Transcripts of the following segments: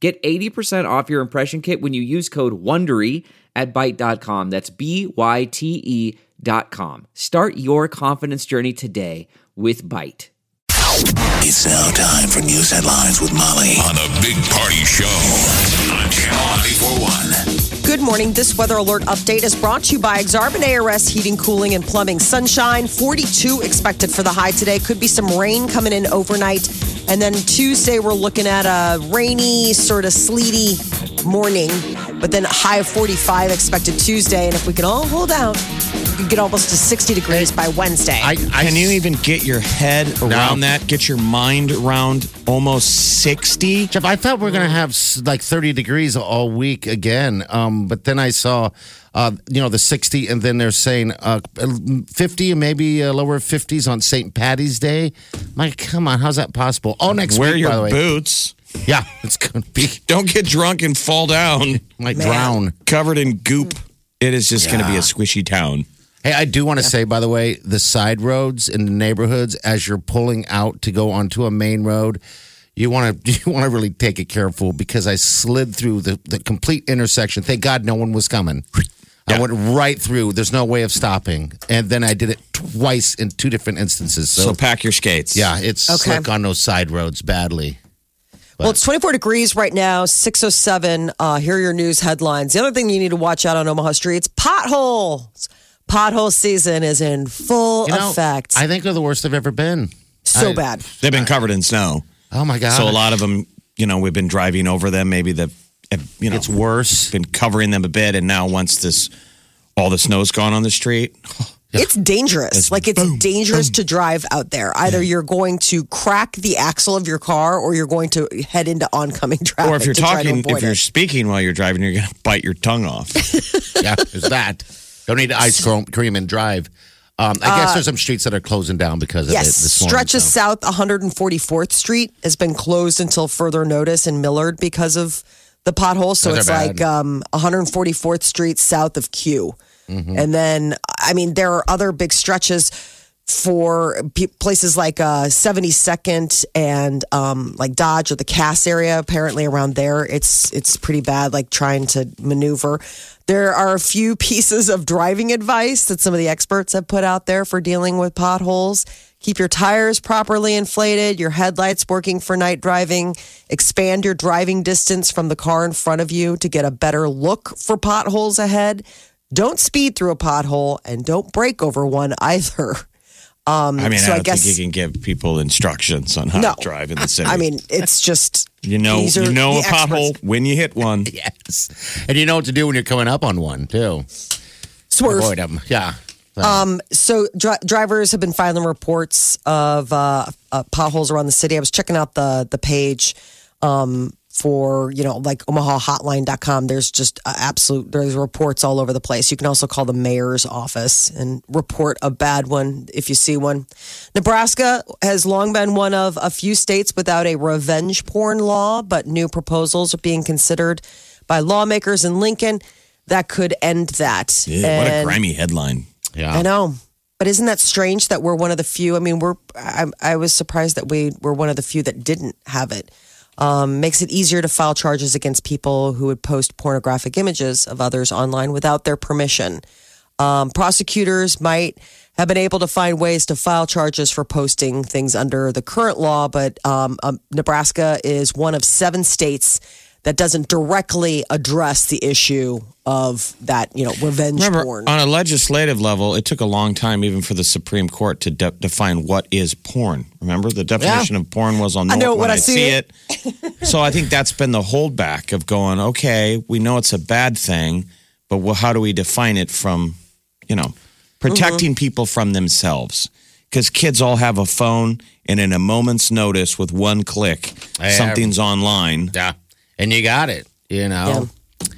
Get 80% off your impression kit when you use code WONDERY at Byte.com. That's B-Y-T-E dot com. Start your confidence journey today with Byte. It's now time for news headlines with Molly on the Big Party Show on Channel 941. Good morning. This weather alert update is brought to you by Exarban ARS Heating, Cooling, and Plumbing. Sunshine, 42 expected for the high today. Could be some rain coming in overnight. And then Tuesday, we're looking at a rainy, sort of sleety morning, but then high of 45 expected Tuesday. And if we can all hold out, could get almost to 60 degrees by Wednesday. I, I Can you even get your head around that? Get your mind around almost 60? Jeff, I thought we are going to have s- like 30 degrees all week again. Um, but then I saw, uh, you know, the 60, and then they're saying uh, 50 and maybe uh, lower 50s on St. Patty's Day. Mike, come on. How's that possible? Oh, next Wear week, your by the way. boots. Yeah, it's going to be, Don't get drunk and fall down might drown. covered in goop. It is just going to be a squishy town. Hey, I do want to say, by the way, the side roads in the neighborhoods as you're pulling out to go onto a main road, you want to you want to really take it careful because I slid through the, the complete intersection. Thank God no one was coming. I went right through. There's no way of stopping, and then I did it twice in two different instances. So, So pack your skates. yeah, it's Okay. slick on those side roads badly. Well, it's 24 degrees right now, 607. Uh, here are your news headlines. The other thing you need to watch out on Omaha streets it's potholes. Pothole season is in full You know, effect. I think they're the worst they've ever been. so I- bad. They've been covered in snow. Oh my God! So a lot of them, you know, we've been driving over them. Maybe they've, you know, It's worse. been covering them a bit. And now once this, all the snow's gone on the street, It's dangerous. It's like it's boom, dangerous to drive out there. Either you're going to crack the axle of your car or you're going to head into oncoming traffic. or if you're to talking, if you're it. speaking while you're driving, you're going to bite your tongue off. yeah, there's that. Don't need ice cream, cream and drive. Um, I guess there's some streets that are closing down because of Uh, Yes, it. This morning, stretches so. south 144th Street has been closed until further notice in Millard because of the potholes. So Those it's are like um, 144th Street south of Q. And then, I mean, there are other big stretches for places like uh, 72nd and um, like Dodge or the Cass area. Apparently, around there, it's it's pretty bad. Like trying to maneuver. There are a few pieces of driving advice that some of the experts have put out there for dealing with potholes. Keep your tires properly inflated, your headlights working for night driving. Expand your driving distance from the car in front of you to get a better look for potholes ahead. Don't speed through a pothole and don't break over one either. Um, I mean, so I I don't guess think you can give people instructions on how no to drive in the city. I mean, it's just you know, you know a pothole when you hit one. Yes, and you know what to do when you're coming up on one too. Swerve. Avoid them. Yeah. So, Um, so dri- drivers have been filing reports of uh, uh, potholes around the city. I was checking out the the page um, for you know like OmahaHotline.com. There's just uh, absolute there's reports all over the place. You can also call the mayor's office and report a bad one if you see one. Nebraska has long been one of a few states without a revenge porn law, but new proposals are being considered by lawmakers in Lincoln that could end that. Yeah, what a grimy headline. yeah. I know. But isn't that strange that we're one of the few? I mean, we're. I, I was surprised that we were one of the few that didn't have it. Um, makes it easier to file charges against people who would post pornographic images of others online without their permission. Um, prosecutors might have been able to find ways to file charges for posting things under the current law, but um, um, Nebraska is one of seven states that doesn't directly address the issue of that, you know, revenge Remember, porn. on a legislative level, it took a long time, even for the Supreme Court, to de- define what is porn. Remember, the definition of porn was on I know when when I I see see it. so I think that's been the holdback of going. Okay, we know it's a bad thing, but well, how do we define it from, you know, protecting Mm-hmm. people from themselves? Because kids all have a phone, and in a moment's notice, with one click, I have- something's online. Yeah. And you got it. You know. Yeah.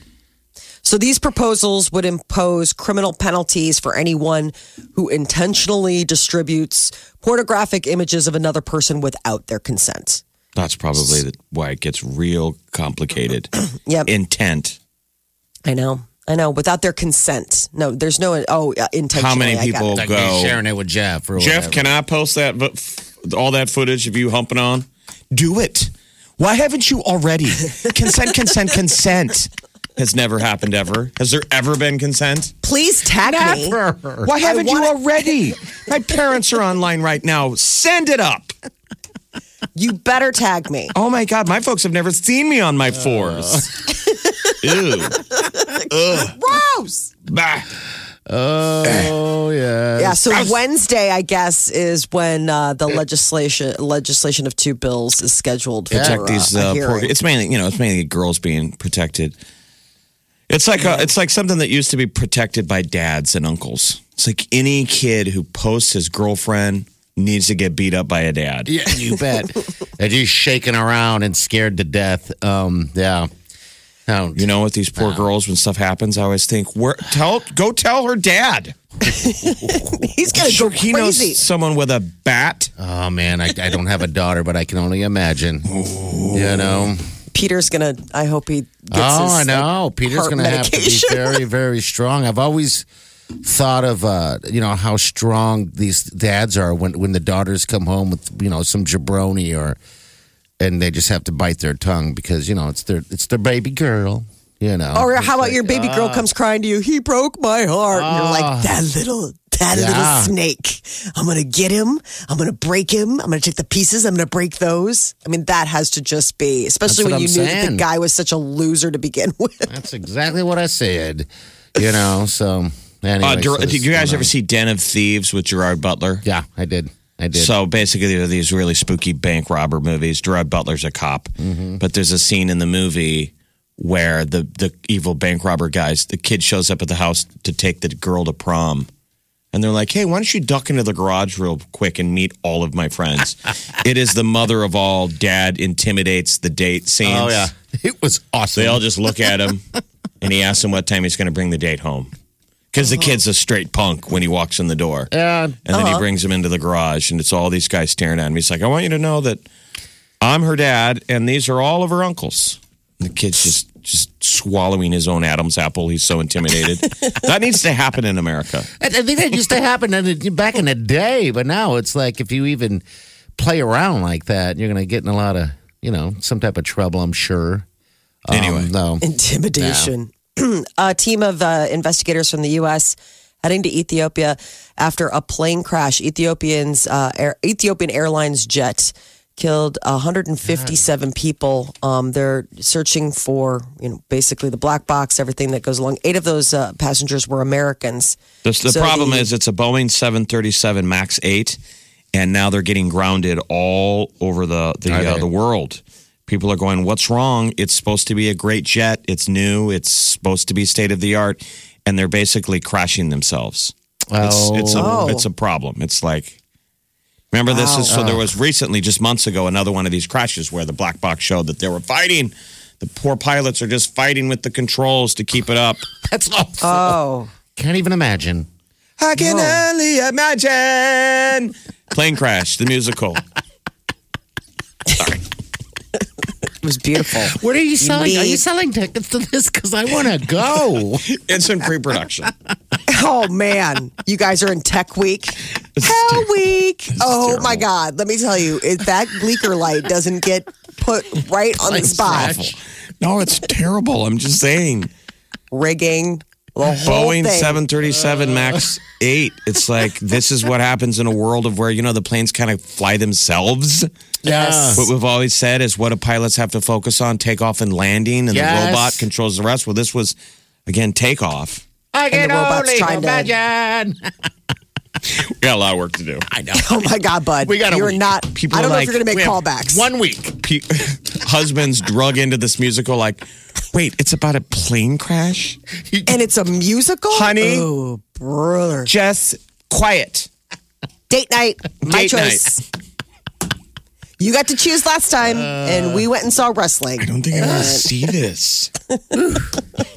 So these proposals would impose criminal penalties for anyone who intentionally distributes pornographic images of another person without their consent. That's probably the, why it gets real complicated. Yep. Intent. I know. I know. Without their consent. No, there's no, oh, uh, intentionally. How many I it. people Like go? me sharing it with Jeff. Or Jeff, whatever. can I post that? All that footage of you humping on? Do it. Why haven't you already? consent, consent, consent. Has never happened ever. Has there ever been consent? Please tag me. Why haven't you already? My parents are online right now. Send it up. You better tag me. Oh my God, my folks have never seen me on my fours. Ew. Gross. Bah. Oh yeah. Yeah, so Wednesday, I guess, is when uh, the legislation legislation of two bills is scheduled for protect uh, these. a Uh, poor, hearing. it's mainly you know it's mainly girls being protected. It's like a, it's like something that used to be protected by dads and uncles. It's like any kid who posts his girlfriend needs to get beat up by a dad. Yeah, you bet. and he's shaking around and scared to death. Um, yeah. No, You know, with these poor girls, when stuff happens, I always think, "Where tell go tell her dad." He's gonna go he crazy. knows someone with a bat. Oh man, I, I don't have a daughter, but I can only imagine. You know. Peter's gonna. I hope he. Gets oh, his, I know. like, Peter's going to have to be very, very strong. I've always thought of uh, you know how strong these dads are when when the daughters come home with you know some jabroni or and they just have to bite their tongue because you know it's their it's their baby girl. You know. Or how about like, your baby girl comes crying to you? He broke my heart. and you're like that little, that Yeah. little snake. I'm gonna get him. I'm gonna break him. I'm gonna take the pieces. I'm gonna break those. I mean, that has to just be, especially That's when what you I'm knew that the guy was such a loser to begin with. That's exactly what I said. You know. So. Anyway, Uh, so Ger- this did you is guys going ever see Den of Thieves with Gerard Butler? Yeah, I did. I did. So basically, there are these really spooky bank robber movies. Gerard Butler's a cop, Mm-hmm. but there's a scene in the movie where the the evil bank robber guys, the kid shows up at the house to take the girl to prom, and they're like, "Hey, why don't you duck into the garage real quick and meet all of my friends?" it is the mother of all. Dad intimidates the date scenes. oh yeah, it was awesome. They all just look at him, and he asks him what time he's going to bring the date home. Because the kid's a straight punk when he walks in the door. yeah. And then he brings him into the garage, and it's all these guys staring at him. He's like, I want you to know that I'm her dad, and these are all of her uncles. And the kid's just just swallowing his own Adam's apple. He's so intimidated. that needs to happen in America. I I think that used to happen in the, back in the day, but now it's like if you even play around like that, you're going to get in a lot of, you know, some type of trouble, I'm sure. Um, Anyway. no. Intimidation. A team of uh, investigators from the U.S. heading to Ethiopia after a plane crash. Ethiopians, uh, Air, Ethiopian Airlines jet killed 157 people. Um, they're searching for, you know, basically the black box, everything that goes along. Eight of those uh, passengers were Americans. The, the So problem the- is it's a Boeing 737 MAX 8, and now they're getting grounded all over the the, uh, the world. People are going, "What's wrong? It's supposed to be a great jet. It's new. It's supposed to be state of the art," and they're basically crashing themselves. It's it's a Oh. it's a problem. It's like. Remember this is so there was recently just months ago another one of these crashes where the black box showed that they were fighting the poor pilots are just fighting with the controls to keep it up. That's awful. Oh, Can't even imagine. I can only imagine. Plane crash, the musical. it was beautiful. What are you selling? Are you selling tickets to this? Because I want to go. It's in pre-production. Oh man, you guys are in Tech Week. Hell Week. Oh my God. Let me tell you, if that bleaker light doesn't get put right on the spot, scratch. No, it's terrible. I'm just saying. rigging the whole Boeing thing. 737 uh. MAX 8. It's like this is what happens in a world of where you know the planes kind of fly themselves. Yes. What we've always said is what do pilots have to focus on? Takeoff and landing, and Yes. the robot controls the rest. Well, this was again takeoff. I And the robot's trying to- imagine. We got a lot of work to do. I know. Oh my God, bud. We got a You're week. not. People I don't are know if like, you're going to make have callbacks. One week. Pe- husbands drug into this musical like, wait, it's about a plane crash? and it's a musical? Honey. Oh, brother. Just quiet. Date night. My Date choice. You got to choose last time, uh, and we went and saw wrestling. I don't think I want to see this.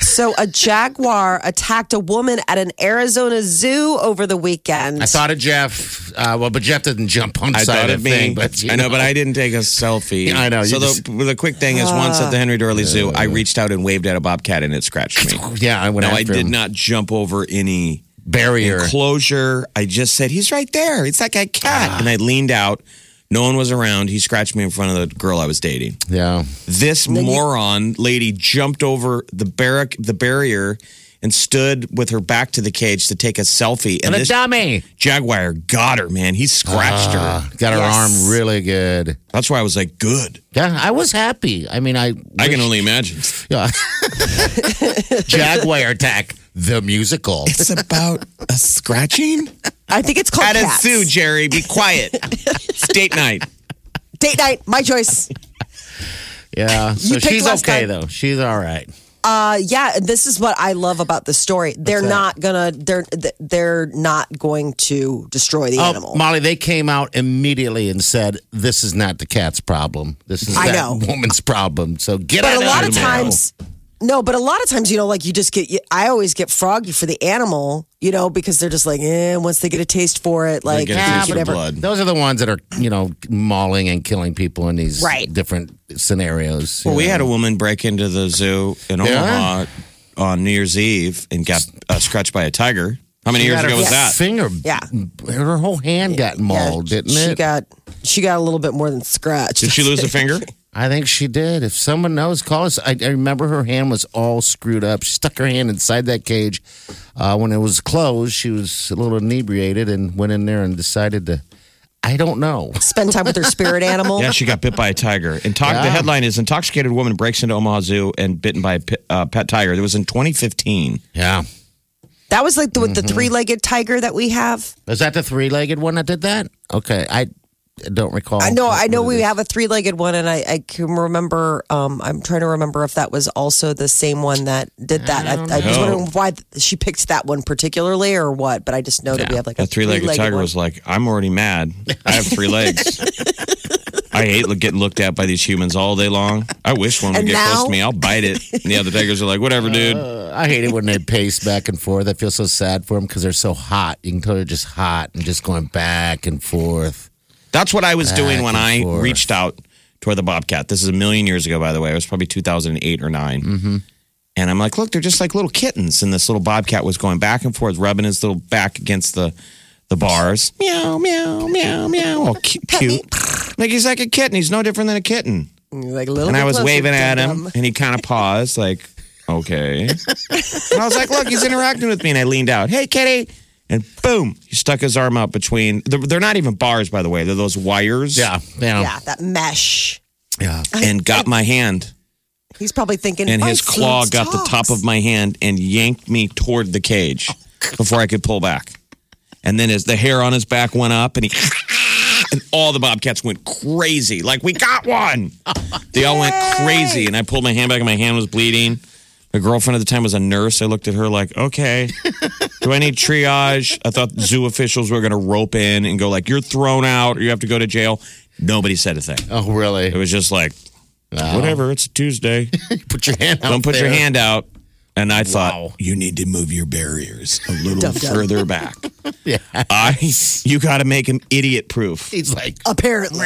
So, a jaguar attacked a woman at an Arizona zoo over the weekend. I thought of Jeff. Uh, well, but Jeff didn't jump on the I side thought of of me. thing. But you I know, but I didn't take a selfie. Yeah, I know, So you the, just- the quick thing is, once at the Henry Doorly Zoo, I uh. reached out and waved at a bobcat and it scratched me. Yeah, I went No, I after did him. not jump over any barrier. enclosure. I just said, "He's right there. It's like a cat," ah. and I leaned out. No one was around. He scratched me in front of the girl I was dating. Yeah. This moron lady jumped over the barrack, the barrier, and stood with her back to the cage to take a selfie. And And a this dummy. jaguar got her, man. He scratched her. Uh, got her Yes. arm really good. That's why I was like, "Good." Yeah, I was happy. I mean, I. I can only imagine. Yeah. Jaguar attack the musical. It's about a scratching I think it's called at a cats. zoo. Jerry, be quiet. it's date night. Date night, my choice. Yeah. So You picked she's last okay time. though. She's all right. Uh, yeah, this is what I love about the story. They're not gonna. They're they're not going to destroy the animal. Oh, Molly, they came out immediately and said, "This is not the cat's problem. This is I that know. woman's problem." So get out. but out a lot of of there. times no but a lot of times you know like you just get you, i always get froggy for the animal you know because they're just like eh, once they get a taste for it like get a eh, taste for whatever blood. Those are the ones that are, you know, mauling and killing people in these Right. different scenarios. Well, you we know. had a woman break into the zoo in Omaha on New Year's Eve and got uh, scratched by a tiger. How many She years got ago her was that? Finger, Yeah. her whole hand got mauled, Yeah, didn't she it? got she got a little bit more than scratched Did she lose a finger? I think she did. If someone knows, call us. I, I remember her hand was all screwed up. She stuck her hand inside that cage. Uh, when it was closed, she was a little inebriated and went in there and decided to. I don't know. spend time with her spirit animal Yeah, she got bit by a tiger. Intox- The Yeah. headline is Intoxicated Woman Breaks into Omaha Zoo and Bitten by a pet, uh, pet Tiger. It was in 2015. Yeah. that was like the, with the Mm-hmm. three-legged tiger that we have Was that the three legged one that did that? Okay. I don't recall. i know i know we have a three-legged one and i, I can remember um, i'm trying to remember if that was also the same one that did that i, I was know. wondering why she picked that one particularly or what but i just know that we have like a That three-legged, tiger one. was like, "I'm already mad. I have three legs. I hate getting looked at by these humans all day long. I wish one would And get close now- to me. I'll bite it." And the other tigers are like, "Whatever, dude." I hate it when they pace back and forth. I feel so sad for them because they're so hot. You can tell they're just hot and just going back and forth. That's what I was doing when I forth. reached out toward the bobcat. This is a million years ago, by the way. It was probably 2008 or 9 Mm-hmm. And I'm like, look, they're just like little kittens. And this little bobcat was going back and forth, rubbing his little back against the the bars. Meow, meow, meow, meow. All cu- cute. Like he's like a kitten. He's no different than a kitten. like a little And I was waving at him, dum-dum. and he kind of paused, like, okay. and I was like, look, he's interacting with me. And I leaned out, hey, kitty. And boom, he stuck his arm out between. They're, they're not even bars, by the way. They're those wires. Yeah. Yeah. yeah that mesh Yeah. And got my hand. He's probably thinking, And his oh, claw food got the top of my hand and yanked me toward the cage before I could pull back. And then as the hair on his back went up and he. And all the bobcats went crazy. Like, we got one. They all went crazy. And I pulled my hand back and my hand was bleeding. My girlfriend at the time was a nurse. I looked at her like, okay, do I need triage? I thought zoo officials were going to rope in and go like, you're thrown out or you have to go to jail. Nobody said a thing. Oh, really? It was just like, whatever, it's a Tuesday. Put your hand out. Don't put your hand out. And I thought, Wow. you need to move your barriers a little Dum dum. further back. Yeah. I, you got to make him idiot proof. He's like, Apparently,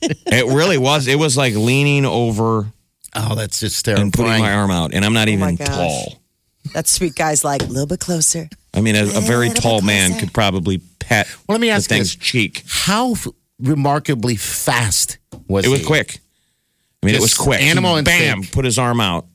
It really was. It was like leaning over oh, that's just staring and putting my arm out, and I'm not Oh my even gosh. tall. that sweet guy's like a little bit closer. I mean, a, a very Little tall bit man closer. could probably pet Well, let me ask the you thing's this. cheek. How f- remarkably fast was It was he? quick. I mean, it was Just quick. animal He, bam, instinct. put his arm out.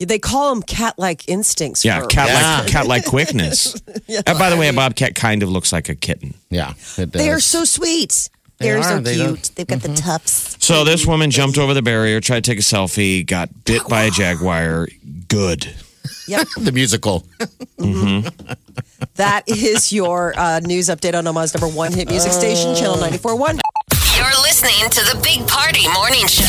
They call them cat-like instincts. Yeah, for- cat Yeah. like cat like quickness. And uh, by the way, a bobcat kind of looks like a kitten. Yeah. It They are does. so sweet. They They're are. so They cute. don't- They've got the tufts. So this woman jumped over the barrier, tried to take a selfie, got bit by a jaguar. Good. Yep. the musical. that is your uh, news update on Omaha's number one hit music station, Channel 94.1. You're listening to the Big Party Morning Show.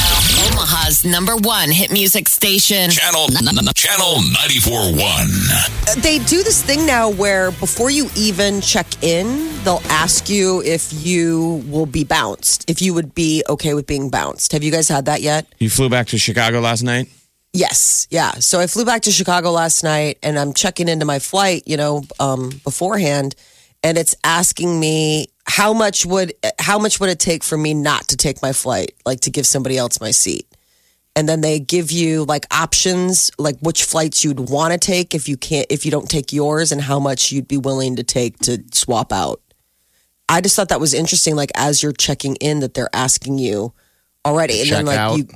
Omaha's number one hit music station. Channel Channel 94.1. They do this thing now where before you even check in, they'll ask you if you will be bounced, if you would be okay with being bounced. Have you guys had that yet? You flew back to Chicago last night? Yes, yeah. So I flew back to Chicago last night and I'm checking into my flight, you know, um, beforehand, and it's asking me how much would how much would it take for me not to take my flight, like to give somebody else my seat. And then they give you like options, like which flights you'd want to take if you can't if you don't take yours and how much you'd be willing to take to swap out. I just thought that was interesting, like as you're checking in that they're asking you already. And Check then like out. you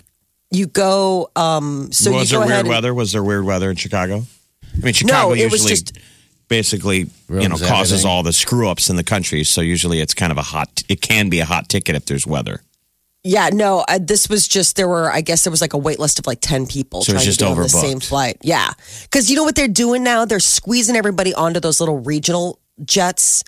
you go um so was you there weird and- weather? Was there weird weather in Chicago? I mean, Chicago it was usually just- basically you know causes everything. all the screw ups in the country. So usually it's kind of a hot. It can be a hot ticket if there's weather. Yeah, no, uh, this was just there were I guess there was like a wait list of like 10 people So trying just to get on the same flight. Yeah. Cuz you know what they're doing now? They're squeezing everybody onto those little regional jets.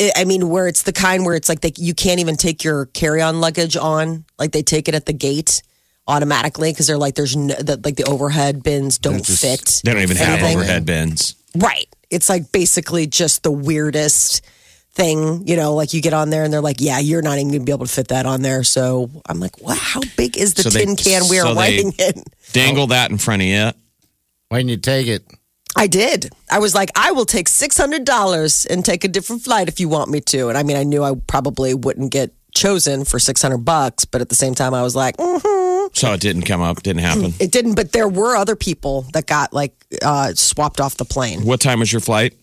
I- I mean, where it's the kind where it's like they, you can't even take your carry-on luggage on. Like they take it at the gate automatically because they're like there's no, the, like the overhead bins don't just- fit. They don't even have overhead bins. Right. It's like basically just the weirdest thing, you know, like you get on there and they're like, yeah, you're not even going to be able to fit that on there. So I'm like, wow, how big is the So they- tin can we are so they- writing in? Dangle that in front of you. When you take it, I did. I was like, I will take $600 and take a different flight if you want me to. And I mean, I knew I probably wouldn't get chosen for 600 bucks, but at the same time, I was like, mm-hmm. So it didn't come up. Didn't happen. it didn't. But there were other people that got like uh, swapped off the plane. what time was your flight?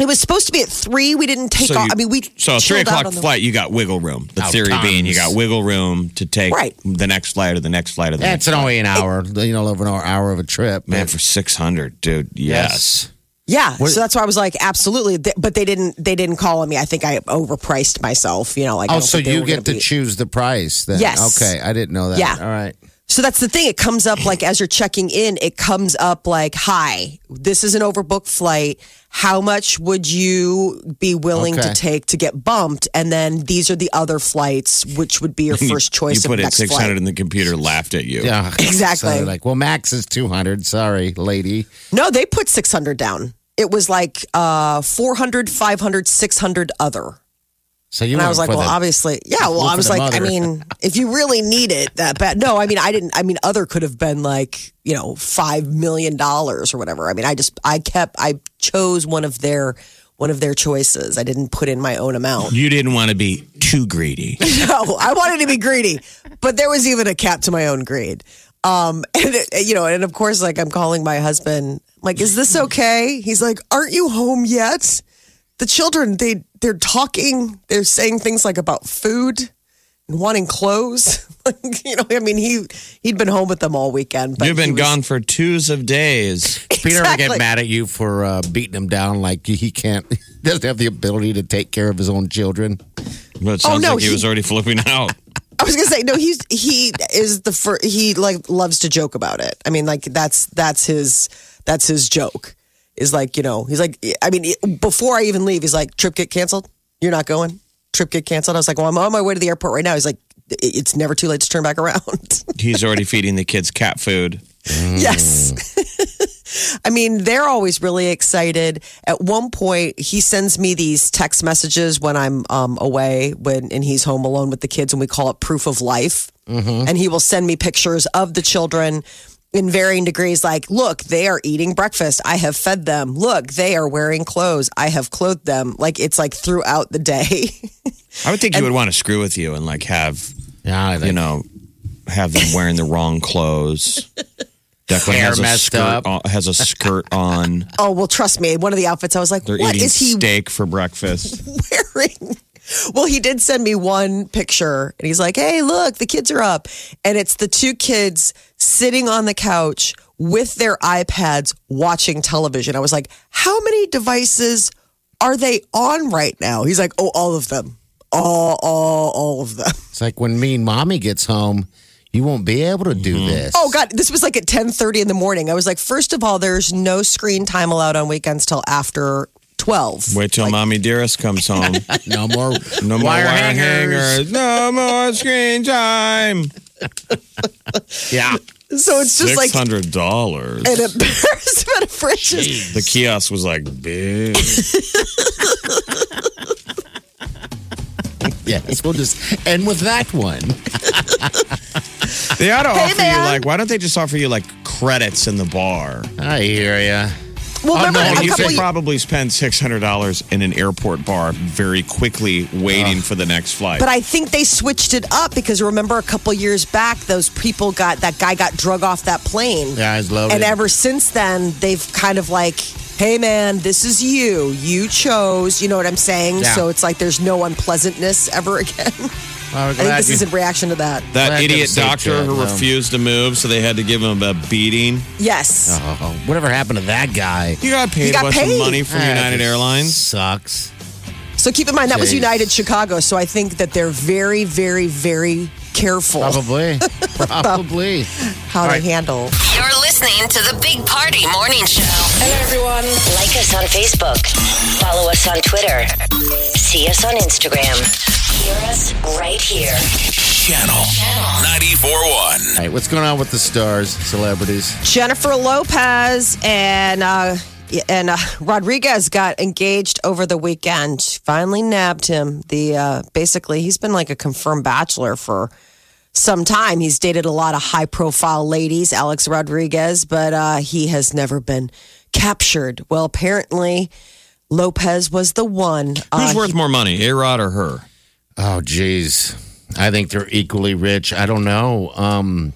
It was supposed to be at three. We didn't take So off. you- I mean, we So a three chilled out o'clock on the- flight, you got wiggle room. The Oh, theory being you got wiggle room to take Right. the next flight or the next flight or the that's next an only an hour, you know, over an hour of a trip. man for six hundred, dude. Yes. Yeah, so that's why I was like, absolutely. Th- But they didn't. They didn't call on me. I think I overpriced myself. You know, like Oh, so you get gonna be- choose the price then? Yes. Okay, I didn't know that. Yeah. All right. So that's the thing. It comes up like as you're checking in, it comes up like, "Hi, this is an overbooked flight. How much would you be willing to take to get bumped?" And then these are the other flights, which would be your first choice You put of it next six flight. and the computer laughed at you. Yeah. Exactly. So like, well, max is 200. Sorry, lady. No, they put 600 down. It was like uh, 400, 500, 600 other. So you And I was like, well, the- obviously, yeah. Well, I was like, I mean, if you really need it that bad, no. I mean, I didn't. I mean, other could have been like, you know, five million dollars or whatever. I mean, I just, I kept, I chose one of their, one of their choices. I didn't put in my own amount. You didn't want to be too greedy. No, I wanted to be greedy, but there was even a cap to my own greed. Um, and it, you know, and of course, like I'm calling my husband, I'm like, is this okay? He's like, aren't you home yet? The children, they they're talking, they're saying things like about food and wanting clothes. Like, you know, I mean, he he'd been home with them all weekend. But You've been was- gone for twos of days. Peter ever get mad at you for uh, beating him down like he can't, doesn't have the ability to take care of his own children? But it sounds no, like he, he- was already flipping out. I was gonna say no. He's he is the first. He like loves to joke about it. I mean, like that's that's his that's his joke. Is like you know he's like I mean before I even leave he's like trip get canceled. You're not going. Trip get canceled. I was like, well, I'm on my way to the airport right now. He's like, it's never too late to turn back around. He's already feeding the kids cat food. yes. Mm. I mean, they're always really excited. At one point, he sends me these text messages when I'm um, away when and he's home alone with the kids, and we call it proof of life. And he will send me pictures of the children in varying degrees. Like, look, they are eating breakfast. I have fed them. Look, they are wearing clothes. I have clothed them. Like it's like throughout the day. I would think he would want to screw with you and like have Yeah, you know have them wearing the wrong clothes. Declan Hair has a messed skirt up. on, has a skirt on. oh well, trust me. One of the outfits, I was like, They're what eating is he steak for breakfast. wearing? Well, he did send me one picture and he's like, hey, look, the kids are up. And it's the two kids sitting on the couch with their iPads watching television. I was like, how many devices are they on right now? He's like, oh, all of them. All, all, all of them. It's like when mean mommy gets home, you won't be able to do mm-hmm. this. Oh God, this was like at ten thirty in the morning. I was like, first of all, there's no screen time allowed on weekends till after 12. Wait till mommy dearest comes home. No more No more wire, wire hangers. hangers. No more screen time. Yeah. So it's just Six like hundred dollars. an embarrassment of riches. The kiosk was like big. Yes. We'll just end with that one. They ought to Hey, offer man. you like. Why don't they just offer you like credits in the bar? I hear ya. Well, Oh, remember no, a you couple could ye- probably spend six hundred dollars in an airport bar very quickly, waiting for the next flight. But I think they switched it up because remember a couple years back, those people got that guy got drug off that plane. Yeah, it's loaded. And ever since then, they've kind of like, hey man, this is you. You chose. You know what I'm saying? Yeah. So it's like there's no unpleasantness ever again. Well, I think this you- is in reaction to that. that Glad idiot have a safe doctor who no. refused to move, so they had to give him a beating. Yes. Oh, whatever happened to that guy? You got paid got a bunch paid. of money from Ah, United Airlines. Sucks. So keep in mind that was United Chicago. So I think that they're very, very, very careful Probably. Probably. how they handle. You're listening to the Big Party Morning Show. Hello, everyone. Like us on Facebook. Follow us on Twitter. See us on Instagram. Hear us right here. Channel Channel. 94.1. All right, what's going on with the stars, celebrities? Jennifer Lopez and uh, and uh, Rodriguez got engaged over the weekend. Finally nabbed him. The uh, basically he's been like a confirmed bachelor for some time. He's dated a lot of high profile ladies, Alex Rodriguez, but uh, he has never been captured. Well, apparently Lopez was the one. Who's Uh, worth more money, A Rod or her? Oh, geez. I think they're equally rich. I don't know. Um,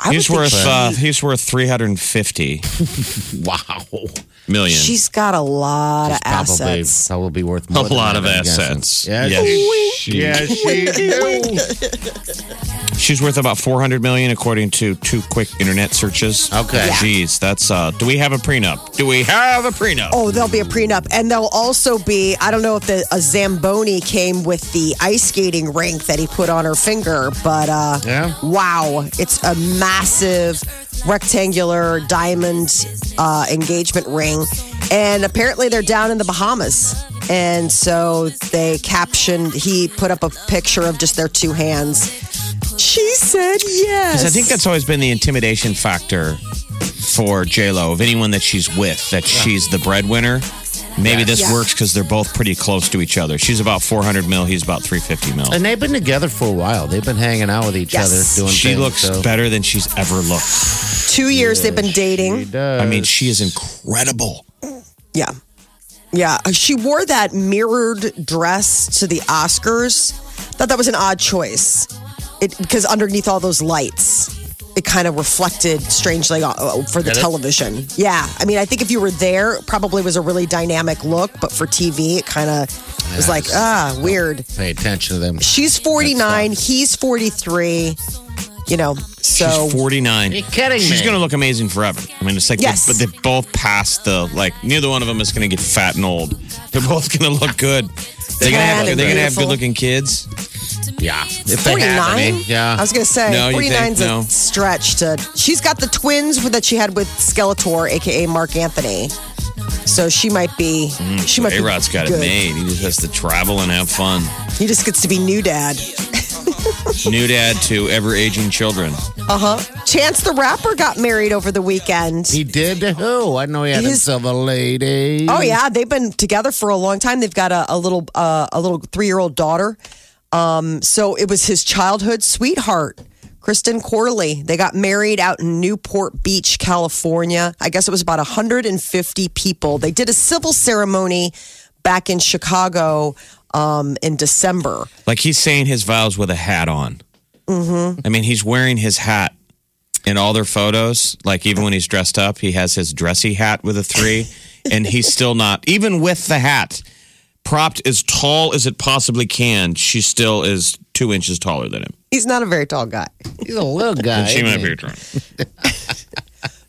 I He's worth uh, he's worth three hundred and fifty wow. Million. She's got a lot of Probably, assets. probably worth a more than lot of assets. Yeah, Yes, she- yeah, she do. She's worth about 400 million according to two quick internet searches. Okay. Yeah. Jeez, that's uh do we have a prenup? Do we have a prenup? Oh, there'll be a prenup, and there'll also be. I don't know if the a Zamboni came with the ice skating rink that he put on her finger, but uh, Yeah. wow, it's a massive rectangular diamond uh, engagement ring, and apparently they're down in the Bahamas, and so they captioned. He put up a picture of just their two hands. She said yes. I think that's always been the intimidation factor for J Lo of anyone that she's with, that she's the breadwinner. Maybe this Yeah. works because they're both pretty close to each other. She's about 400 mil, he's about 350 mil. And they've been together for a while. They've been hanging out with each Yes. other, doing She things. looks so- better than she's ever looked. two years they've been dating. I mean, she is incredible. Yeah. Yeah. Uh, she wore that mirrored dress to the Oscars. Thought that was an odd choice. It because underneath all those lights, it kind of reflected strangely uh, for the Did it? television. Yeah. I mean, I think if you were there, it probably was a really dynamic look, but for TV, it kind of was like, ah, weird. Pay attention to them. She's 49, he's 43. You know, so she's 49. you kidding She's me? going to look amazing forever. I mean, it's like, Yes. they, but they both passed the, like, neither one of them is going to get fat and old. They're both going to look good. They're going to have, they're gonna have good looking kids. Yeah. If they have 49? any. Yeah. I was going to say, No, you 49 is think? a stretch to. She's got the twins that she had with Skeletor, aka Marc Anthony. So she might be. she might A be. Rod's got it good. made. He just has to travel and have fun. He just gets to be new dad. New dad to ever aging children. Uh huh. Chance the Rapper got married over the weekend. he did to who? I know he had His- himself a lady. Oh yeah, they've been together for a long time. They've got a, a little uh, a little three year old daughter. Um, so it was his childhood sweetheart, Kirsten Corley. They got married out in Newport Beach, California. I guess it was about 150 people. They did a civil ceremony back in Chicago um, in December. Like he's saying his vows with a hat on. Mm-hmm. I mean, he's wearing his hat in all their photos. Like even when he's dressed up, he has his dressy hat with a three, and he's still not, even with the hat, propped as tall as it possibly can. She still is two inches taller than him. He's not a very tall guy. He's a little guy. And she might he? be trying.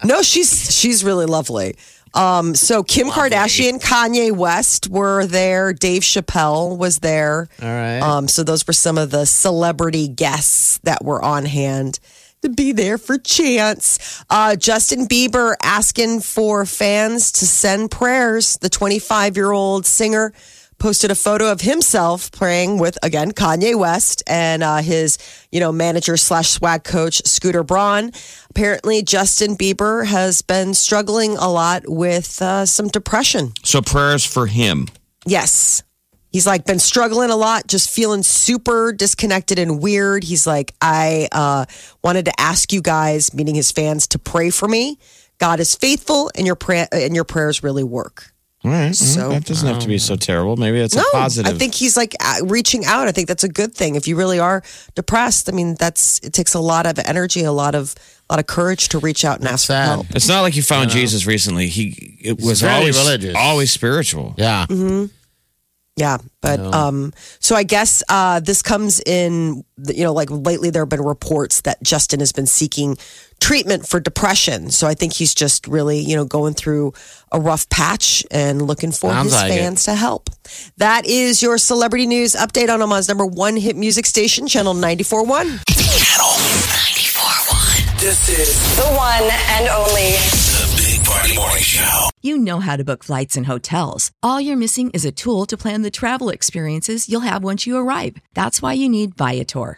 No, she's she's really lovely. Um, so Kim Kardashian, Kanye West were there. Dave Chappelle was there. All right. Um, so those were some of the celebrity guests that were on hand. to be there for Chance. Uh, Justin Bieber asking for fans to send prayers. The 25 year old singer posted a photo of himself praying with again Kanye West and uh, his you know manager slash swag coach Scooter Braun. Apparently, Justin Bieber has been struggling a lot with uh, some depression. So prayers for him. Yes. He's like been struggling a lot, just feeling super disconnected and weird. He's like, I uh, wanted to ask you guys, meaning his fans, to pray for me. God is faithful, and your prayer and your prayers really work. All right. So- that doesn't have to be so terrible. Maybe it's No, a positive. I think he's like reaching out. I think that's a good thing. If you really are depressed, I mean, that's it takes a lot of energy, a lot of a lot of courage to reach out and ask for sad. help. it's not like you found Jesus recently. He it was very always religious. always spiritual. Yeah. Yeah, but um, so I guess uh, this comes in. You know, like lately there have been reports that Justin has been seeking treatment for depression. So I think he's just really, you know, going through a rough patch and looking for Sounds his like it. fans to help. That is your celebrity news update on Omaha's number one hit music station, Channel 94.1. Channel 94.1. This is The one and only. the Big Party Morning Show. You know how to book flights and hotels. All you're missing is a tool to plan the travel experiences you'll have once you arrive. That's why you need Viator.